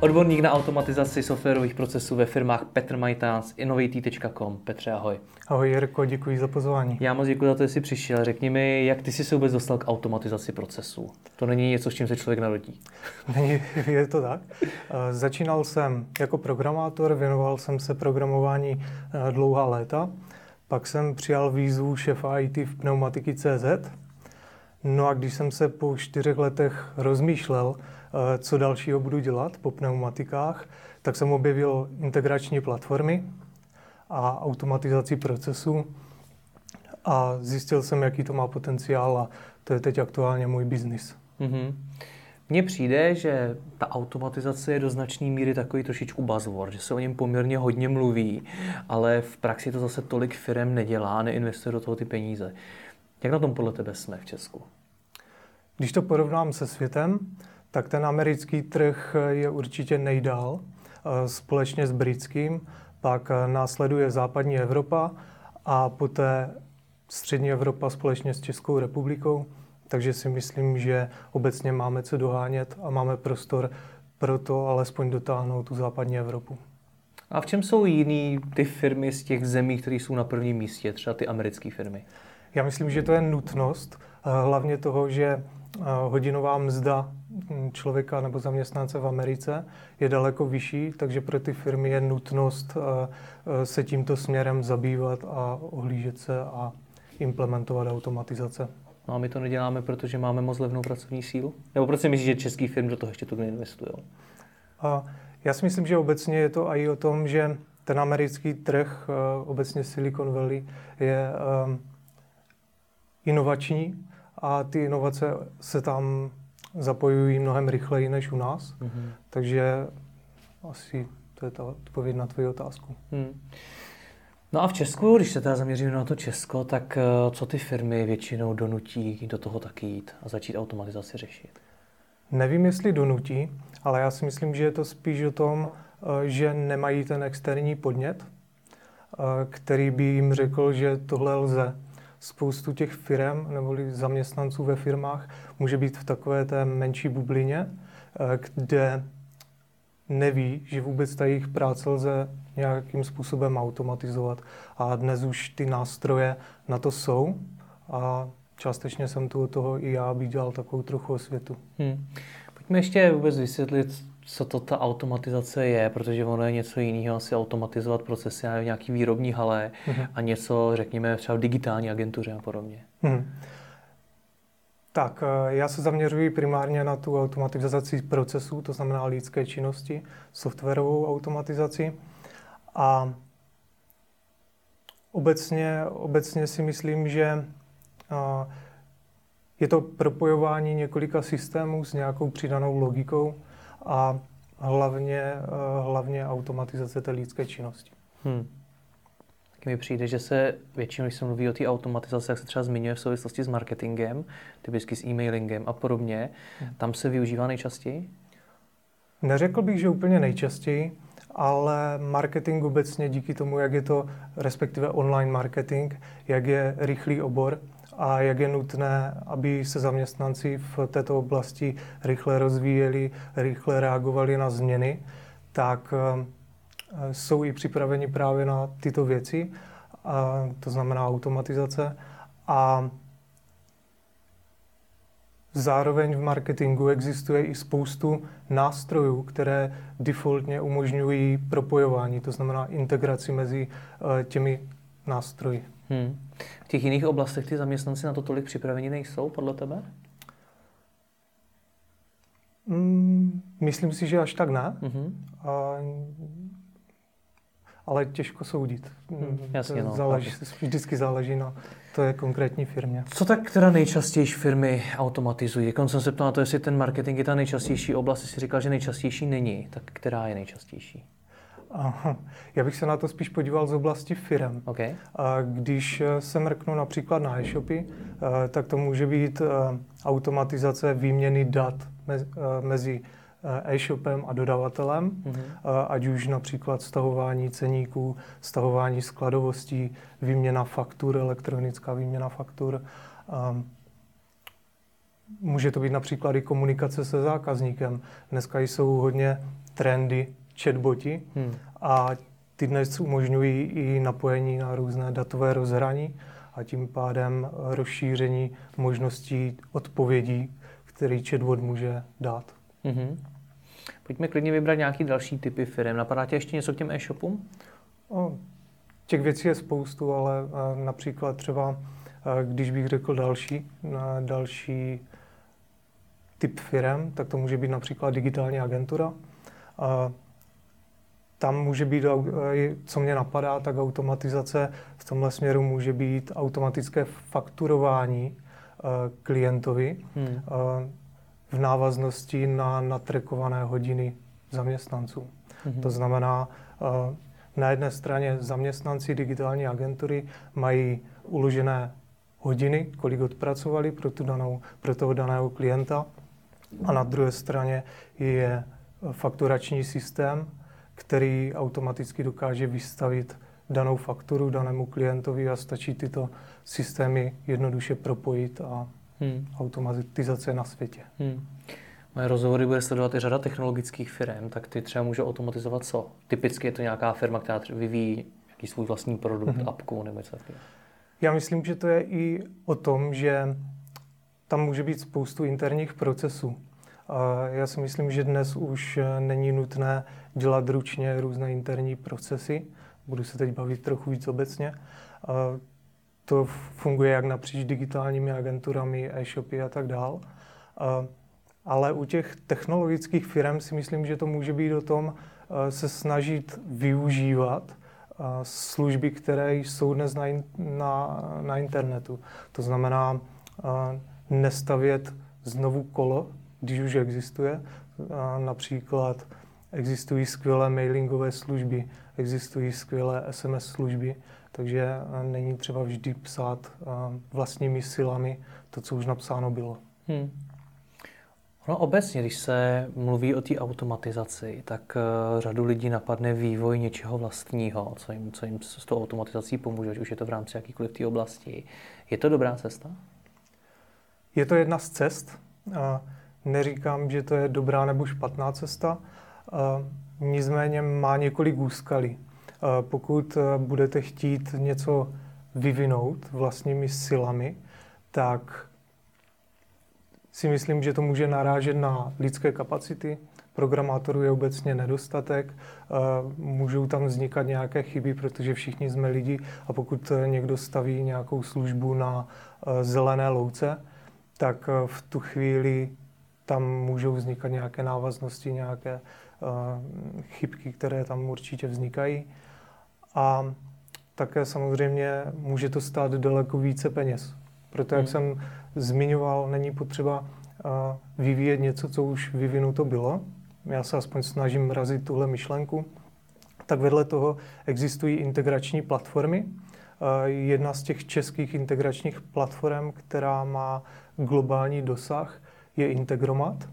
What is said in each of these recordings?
Odborník na automatizaci softwarových procesů ve firmách Petr Majtán z innovity.com. Petře, ahoj. Ahoj Jirko, děkuji za pozvání. Já moc děkuji za to, že jsi přišel. Řekni mi, jak ty jsi se vůbec dostal k automatizaci procesů? To není něco, s čím se člověk narodí. Není, je to tak. Začínal jsem jako programátor, věnoval jsem se programování eh, dlouhá léta. Pak jsem přijal výzvu šefa IT v pneumatiky CZ. No a když jsem se po čtyřech letech rozmýšlel, Eh, co dalšího budu dělat po pneumatikách, tak jsem objevil integrační platformy a automatizaci procesů a zjistil jsem, jaký to má potenciál a to je teď aktuálně můj biznis. Mm-hmm. Mně přijde, že ta automatizace je do značné míry takový trošičku buzzword, že se o něm poměrně hodně mluví, ale v praxi to zase tolik firm nedělá, neinvestuje do toho ty peníze. Jak na tom podle tebe jsme v Česku? Když to porovnám se světem, tak ten americký trh je určitě nejdál eh, společně s britským, pak eh, následuje západní Evropa a poté střední Evropa společně s Českou republikou. Takže si myslím, že obecně máme co dohánět a máme prostor pro to alespoň dotáhnout tu západní Evropu. A v čem jsou jiný ty firmy z těch zemí, které jsou na prvním místě, třeba ty americké firmy? Já myslím, že to je nutnost, eh, hlavně toho, že hodinová mzda člověka nebo zaměstnance v Americe je daleko vyšší, takže pro ty firmy je nutnost eh, eh, se tímto směrem zabývat a ohlížet se a implementovat automatizace. No a my to neděláme, protože máme moc levnou pracovní sílu? Nebo proč si myslíš, že český firm do toho ještě tu neinvestují? A já si myslím, že obecně je to i o tom, že ten americký trh, eh, obecně Silicon Valley, je inovační a ty inovace se tam zapojují mnohem rychleji než u nás. Mm-hmm. Takže asi to je ta odpověď na tvoji otázku. Hmm. No a v Česku, když se teda zaměříme na to Česko, tak eh, co ty firmy většinou donutí do toho taky jít a začít automatizaci řešit? Nevím, jestli donutí, ale já si myslím, že je to spíš o tom, eh, že nemají ten externí podnět, eh, který by jim řekl, že tohle lze spoustu těch firm nebo zaměstnanců ve firmách může být v takové té menší bublině, eh, kde neví, že vůbec ta jejich práce lze nějakým způsobem automatizovat. A dnes už ty nástroje na to jsou a částečně jsem tu od toho i já by dělal takovou trochu osvětu. Hmm. Pojďme ještě vůbec vysvětlit, co to ta automatizace je, protože ono je něco jiného asi automatizovat procesy v nějaký výrobní hale mm-hmm. a něco, řekněme, třeba v digitální agentuře a podobně. Mm-hmm. Tak, eh, já se zaměřuji primárně na tu automatizaci procesů, to znamená lidské činnosti, softwarovou automatizaci. A obecně, obecně si myslím, že eh, je to propojování několika systémů s nějakou přidanou logikou a hlavně, eh, hlavně automatizace té lidské činnosti. Hmm. Tak mi přijde, že se většinou, když se mluví o té automatizaci, jak se třeba zmiňuje v souvislosti s marketingem, typicky s e-mailingem a podobně, hmm. tam se využívá nejčastěji? Neřekl bych, že úplně nejčastěji, ale marketing obecně díky tomu, jak je to respektive online marketing, jak je rychlý obor, a jak je nutné, aby se zaměstnanci v této oblasti rychle rozvíjeli, rychle reagovali na změny, tak eh, jsou i připraveni právě na tyto věci, a to znamená automatizace. A zároveň v marketingu existuje i spoustu nástrojů, které defaultně umožňují propojování, to znamená integraci mezi eh, těmi nástroji. Hmm. V těch jiných oblastech ty zaměstnanci na to tolik připraveni nejsou, podle tebe? Mm, myslím si, že až tak ne. Mm-hmm. A, ale těžko soudit. Mm, jasně, no, záleží, vždycky záleží na té konkrétní firmě. Co tak teda nejčastější firmy automatizují? Jak jsem se ptal na to, jestli ten marketing je ta nejčastější oblast, jsi říkal, že nejčastější není, tak která je nejčastější? Aha. Já bych se na to spíš podíval z oblasti firm. Okay. Když se mrknu například na e-shopy, tak to může být automatizace výměny dat mezi e-shopem a dodavatelem, mm-hmm. ať už například stahování ceníků, stahování skladovostí, výměna faktur, elektronická výměna faktur. Může to být například i komunikace se zákazníkem. Dneska jsou hodně trendy chatboti hmm. a ty dnes umožňují i napojení na různé datové rozhraní a tím pádem rozšíření možností odpovědí, který chatbot může dát. Mm-hmm. Pojďme klidně vybrat nějaký další typy firm. Napadá tě ještě něco k těm e-shopům? O, těch věcí je spoustu, ale například třeba, když bych řekl další, další typ firm, tak to může být například digitální agentura. Tam může být, co mě napadá, tak automatizace v tomhle směru může být automatické fakturování klientovi. Hmm v návaznosti na natrekované hodiny zaměstnanců. Mm-hmm. To znamená, eh, na jedné straně zaměstnanci digitální agentury mají uložené hodiny, kolik odpracovali pro, tu danou, pro toho daného klienta a na druhé straně je fakturační systém, který automaticky dokáže vystavit danou fakturu danému klientovi a stačí tyto systémy jednoduše propojit a hmm. automatizace na světě. Hmm. Moje rozhovory bude sledovat i řada technologických firm, tak ty třeba může automatizovat co? Typicky je to nějaká firma, která vyvíjí nějaký svůj vlastní produkt, hmm. apku nebo něco takového. Já myslím, že to je i o tom, že tam může být spoustu interních procesů. Já si myslím, že dnes už není nutné dělat ručně různé interní procesy. Budu se teď bavit trochu víc obecně to funguje jak napříč digitálními agenturami, e-shopy a tak dál. Ale u těch technologických firm si myslím, že to může být o tom se snažit využívat služby, které jsou dnes na, na, na internetu. To znamená nestavět znovu kolo, když už existuje. Například existují skvělé mailingové služby, existují skvělé SMS služby, takže eh, není třeba vždy psát eh, vlastními silami to, co už napsáno bylo. Hmm. No obecně, když se mluví o té automatizaci, tak uh, řadu lidí napadne vývoj něčeho vlastního, co jim, co jim s tou automatizací pomůže, ať už je to v rámci jakýkoliv té oblasti. Je to dobrá cesta? Je to jedna z cest. Uh, neříkám, že to je dobrá nebo špatná cesta. Uh, nicméně má několik úskalí. Pokud eh, budete chtít něco vyvinout vlastními silami, tak si myslím, že to může narážet na lidské kapacity. Programátorů je obecně nedostatek, eh, můžou tam vznikat nějaké chyby, protože všichni jsme lidi a pokud eh, někdo staví nějakou službu na zelené louce, tak v tu chvíli tam můžou vznikat nějaké návaznosti, nějaké chybky, které tam určitě vznikají a také samozřejmě může to stát daleko více peněz. Proto, jak hmm. jsem zmiňoval, není potřeba vyvíjet něco, co už vyvinuto bylo. Já se aspoň snažím razit tuhle myšlenku. Tak vedle toho existují integrační platformy. Jedna z těch českých integračních platform, která má globální dosah, je Integromat.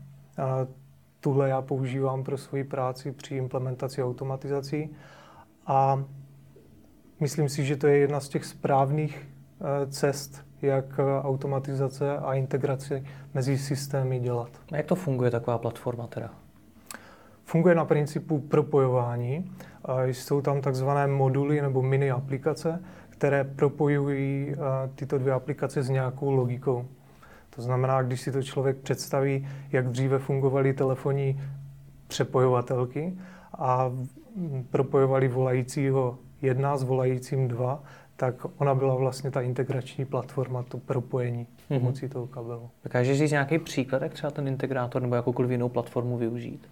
Tuhle já používám pro svoji práci při implementaci automatizací. A Myslím si, že to je jedna z těch správných eh, cest, jak eh, automatizace a integraci mezi systémy dělat. A jak to funguje, taková platforma teda? Funguje na principu propojování. Jsou tam takzvané moduly nebo mini aplikace, které propojují eh, tyto dvě aplikace s nějakou logikou. To znamená, když si to člověk představí, jak dříve fungovaly telefonní přepojovatelky a propojovali volajícího jedna s volajícím dva, tak ona byla vlastně ta integrační platforma, to propojení mm-hmm. pomocí toho kabelu. Dokážeš říct nějaký příklad, jak třeba ten integrátor nebo jakoukoliv jinou platformu využít?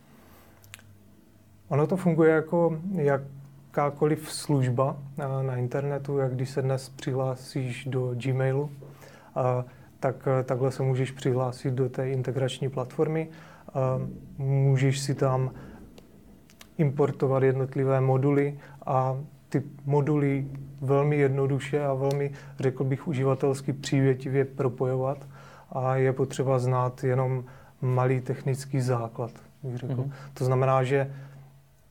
Ono to funguje jako jakákoliv služba na, na internetu, jak když se dnes přihlásíš do Gmailu, a, tak takhle se můžeš přihlásit do té integrační platformy. A, můžeš si tam importovat jednotlivé moduly a ty moduly velmi jednoduše a velmi, řekl bych, uživatelsky přívětivě propojovat a je potřeba znát jenom malý technický základ, bych řekl. Mm-hmm. To znamená, že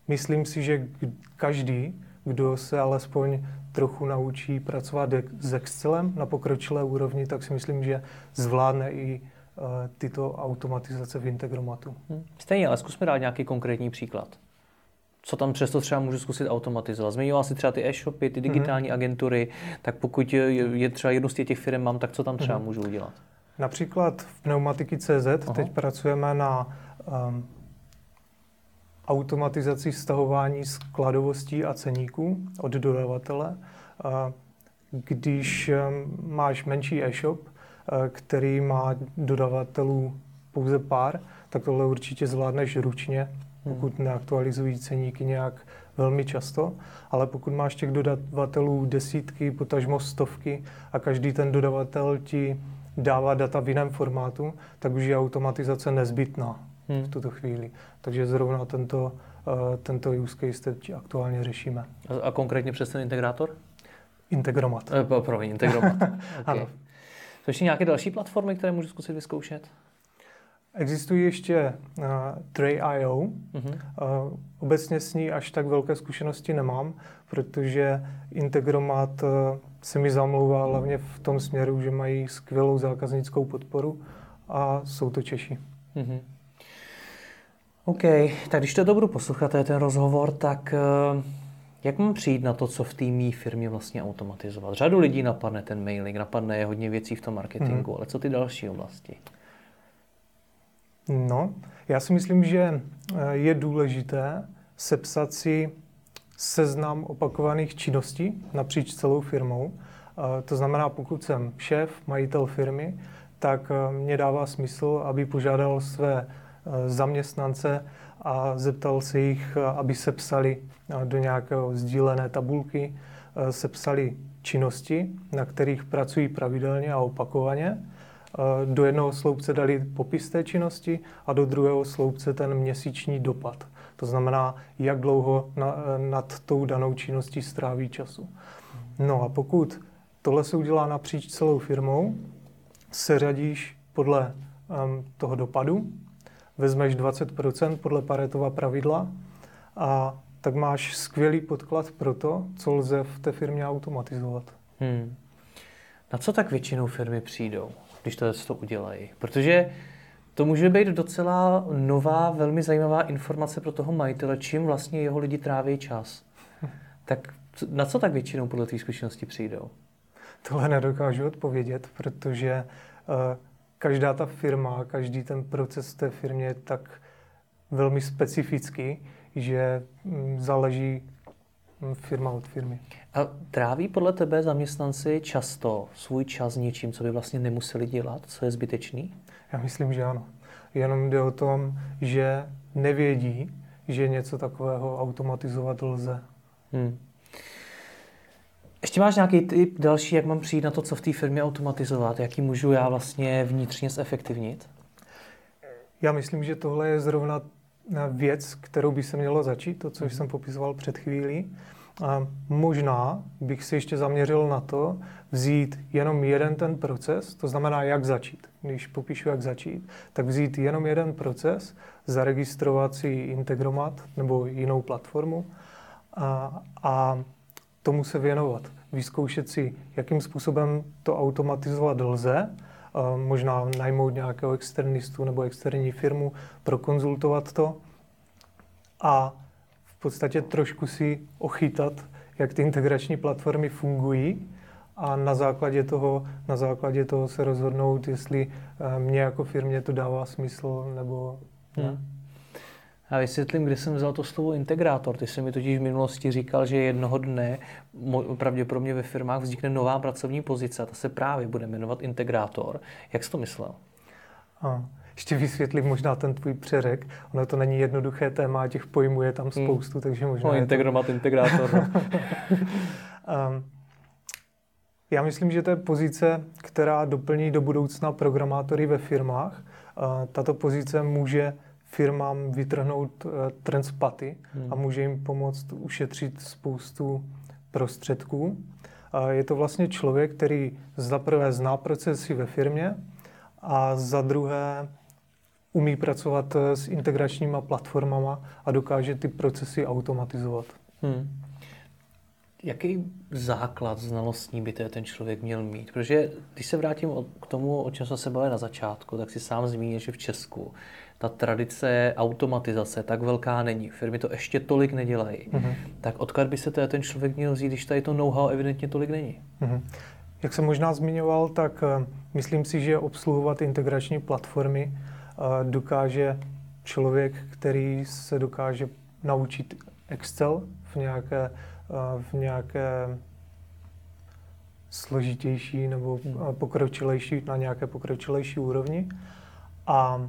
myslím si, že každý, kdo se alespoň trochu naučí pracovat s Excelem na pokročilé úrovni, tak si myslím, že zvládne i uh, tyto automatizace v Integromatu. Hmm. Stejně, ale zkusme dát nějaký konkrétní příklad. Co tam přesto třeba můžu zkusit automatizovat? Zmiňoval si třeba ty e-shopy, ty digitální mm-hmm. agentury, tak pokud je, třeba jednu z těch firm mám, tak co tam třeba mm-hmm. můžu udělat? Například v pneumatiky.cz teď pracujeme na um, automatizaci vztahování skladovosti a ceníků od dodavatele. Když máš menší e-shop, který má dodavatelů pouze pár, tak tohle určitě zvládneš ručně, pokud hmm. neaktualizují ceníky nějak velmi často, ale pokud máš těch dodavatelů desítky, potažmo stovky a každý ten dodavatel ti dává data v jiném formátu, tak už je automatizace nezbytná hmm. v tuto chvíli. Takže zrovna tento, uh, tento use case teď aktuálně řešíme. A, a konkrétně přes ten integrátor? Integromat. E, promiň, Integromat. okay. ano. Jsou ještě nějaké další platformy, které můžu zkusit vyzkoušet? Existují ještě uh, Tray.io. Uh-huh. Uh, obecně s ní až tak velké zkušenosti nemám, protože Integromat uh, se mi zamlouvá hlavně v tom směru, že mají skvělou zákaznickou podporu a jsou to Češi. Uh-huh. OK, tak když to budu poslouchat, to je ten rozhovor, tak uh, jak mám přijít na to, co v té mý firmě vlastně automatizovat? Řadu lidí napadne ten mailing, napadne je hodně věcí v tom marketingu, hmm. ale co ty další oblasti? No, já si myslím, že eh, je důležité sepsat si seznam opakovaných činností napříč celou firmou. Eh, to znamená, pokud jsem šéf, majitel firmy, tak mě dává smysl, aby požádal své zaměstnance a zeptal se jich, aby se psali do nějakého sdílené tabulky, se psali činnosti, na kterých pracují pravidelně a opakovaně. Do jednoho sloupce dali popis té činnosti a do druhého sloupce ten měsíční dopad. To znamená, jak dlouho na, nad tou danou činností stráví času. No a pokud tohle se udělá napříč celou firmou, se řadíš podle um, toho dopadu, vezmeš 20% podle Paretova pravidla a tak máš skvělý podklad pro to, co lze v té firmě automatizovat. Hmm. Na co tak většinou firmy přijdou, když to, to udělají? Protože to může být docela nová, velmi zajímavá informace pro toho majitele, čím vlastně jeho lidi tráví čas. Tak na co tak většinou podle té zkušenosti přijdou? Tohle nedokážu odpovědět, protože uh, každá ta firma, každý ten proces v té firmě je tak velmi specifický, že mm, záleží mm, firma od firmy. A tráví podle tebe zaměstnanci často svůj čas něčím, co by vlastně nemuseli dělat, co je zbytečný? Já myslím, že ano. Jenom jde o tom, že nevědí, že něco takového automatizovat lze. Hmm. Ještě máš nějaký tip další, jak mám přijít na to, co v té firmě automatizovat? Jaký můžu já vlastně vnitřně zefektivnit? Já myslím, že tohle je zrovna věc, kterou by se mělo začít, to, co jsem popisoval před chvílí. A možná bych si ještě zaměřil na to, vzít jenom jeden ten proces, to znamená, jak začít. Když popíšu, jak začít, tak vzít jenom jeden proces, zaregistrovat si Integromat nebo jinou platformu a, a tomu se věnovat. Vyzkoušet si, jakým způsobem to automatizovat lze, možná najmout nějakého externistu nebo externí firmu, prokonzultovat to a v podstatě trošku si ochytat, jak ty integrační platformy fungují a na základě toho, na základě toho se rozhodnout, jestli eh, mě jako firmě to dává smysl nebo ne. Hmm. Já vysvětlím, kde jsem vzal to slovo integrátor. Ty jsi mi totiž v minulosti říkal, že jednoho dne pravděpodobně ve firmách vznikne nová pracovní pozice a ta se právě bude jmenovat integrátor. Jak jsi to myslel? A, ještě vysvětlím možná ten tvůj přeřek. Ono to není jednoduché téma, těch pojmů je tam hmm. spoustu, hmm. takže možná... No, integrovat to... integrátor. No. um, já myslím, že to je pozice, která doplní do budoucna programátory ve firmách. Uh, tato pozice může firmám vytrhnout eh, trend z paty hmm. a může jim pomoct ušetřit spoustu prostředků. Je to vlastně člověk, který za prvé zná procesy ve firmě a za druhé umí pracovat eh, s integračníma platformama a dokáže ty procesy automatizovat. Hmm. Jaký základ znalostní by ten člověk měl mít? Protože když se vrátím k tomu, o čem jsme se bavili na začátku, tak si sám zmínil, že v Česku ta tradice automatizace tak velká není. Firmy to ještě tolik nedělají. Mm-hmm. Tak odkud by se teda ten člověk měl vzít, když tady to know-how evidentně tolik není? Mm-hmm. Jak jsem možná zmiňoval, tak uh, myslím si, že obsluhovat integrační platformy uh, dokáže člověk, který se dokáže naučit Excel v nějaké, v nějaké složitější nebo pokročilejší, na nějaké pokročilejší úrovni. A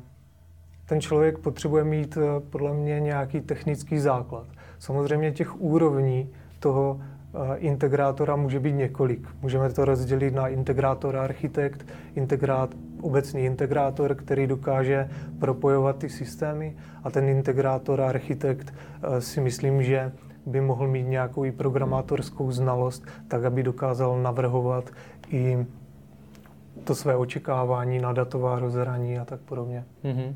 ten člověk potřebuje mít eh, podle mě nějaký technický základ. Samozřejmě těch úrovní toho eh, integrátora může být několik. Můžeme to rozdělit na integrátor architekt, integrát, obecný integrátor, který dokáže propojovat ty systémy a ten integrátor architekt eh, si myslím, že by mohl mít nějakou i programátorskou znalost, tak aby dokázal navrhovat i to své očekávání na datová rozhraní a tak podobně. Mm-hmm.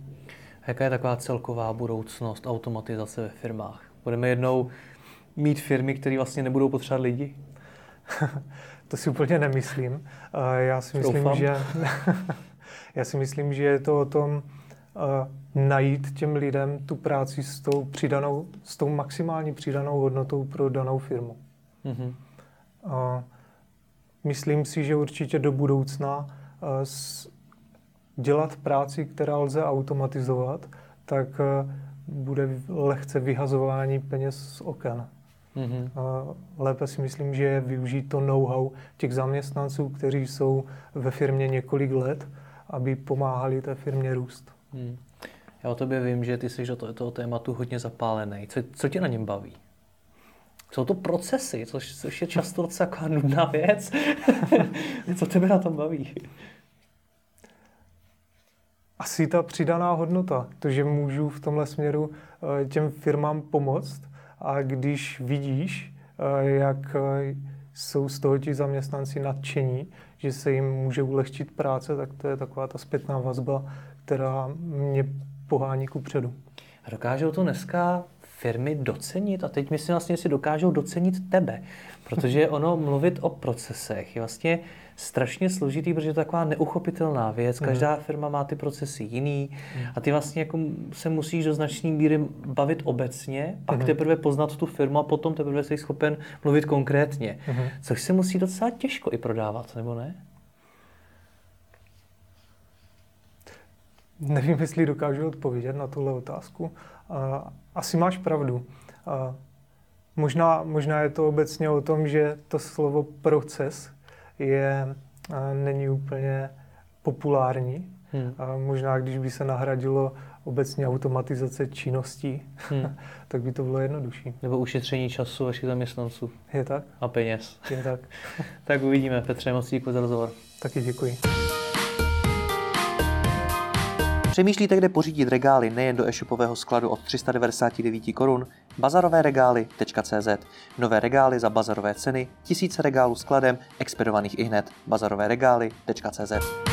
Jaká je taková celková budoucnost automatizace ve firmách? Budeme jednou mít firmy, které vlastně nebudou potřebovat lidi? to si úplně nemyslím. Já si myslím, Doufám. že já si myslím, že je to o tom najít těm lidem tu práci s tou přidanou, s tou maximální přidanou hodnotou pro danou firmu. Mm-hmm. Myslím si, že určitě do budoucna dělat práci, která lze automatizovat, tak bude lehce vyhazování peněz z oken. Mm-hmm. Lépe si myslím, že je využít to know-how těch zaměstnanců, kteří jsou ve firmě několik let, aby pomáhali té firmě růst. Mm. Já o tobě vím, že ty jsi do toho, toho tématu hodně zapálený. Co, co tě na něm baví? Jsou to procesy, což, což je často docela nudná věc. co tebe na tom baví? asi ta přidaná hodnota, to, že můžu v tomhle směru eh, těm firmám pomoct a když vidíš, eh, jak eh, jsou z toho ti zaměstnanci nadšení, že se jim může ulehčit práce, tak to je taková ta zpětná vazba, která mě pohání ku předu. A dokážou to dneska firmy docenit a teď myslím vlastně, si dokážou docenit tebe, protože ono mluvit o procesech je vlastně strašně složitý, protože je to taková neuchopitelná věc. Mhm. Každá firma má ty procesy jiný mhm. a ty vlastně jako se musíš do značné míry bavit obecně, pak mhm. teprve poznat tu firmu a potom teprve jsi schopen mluvit konkrétně. Což se musí docela těžko i prodávat, nebo ne? Nevím, jestli dokážu odpovědět na tuhle otázku. Asi máš pravdu. Možná, možná je to obecně o tom, že to slovo proces je, není úplně populární. Hmm. A možná, když by se nahradilo obecně automatizace činností, hmm. tak by to bylo jednodušší. Nebo ušetření času vašich zaměstnanců. Je tak? A peněz. Je tak. tak uvidíme. Petře, moc díky za rozhovor. Taky děkuji. Přemýšlíte, kde pořídit regály nejen do e-shopového skladu od 399 korun? Bazarovéregály.cz Nové regály za bazarové ceny, tisíce regálů skladem, expedovaných i hned. Bazarovéregály.cz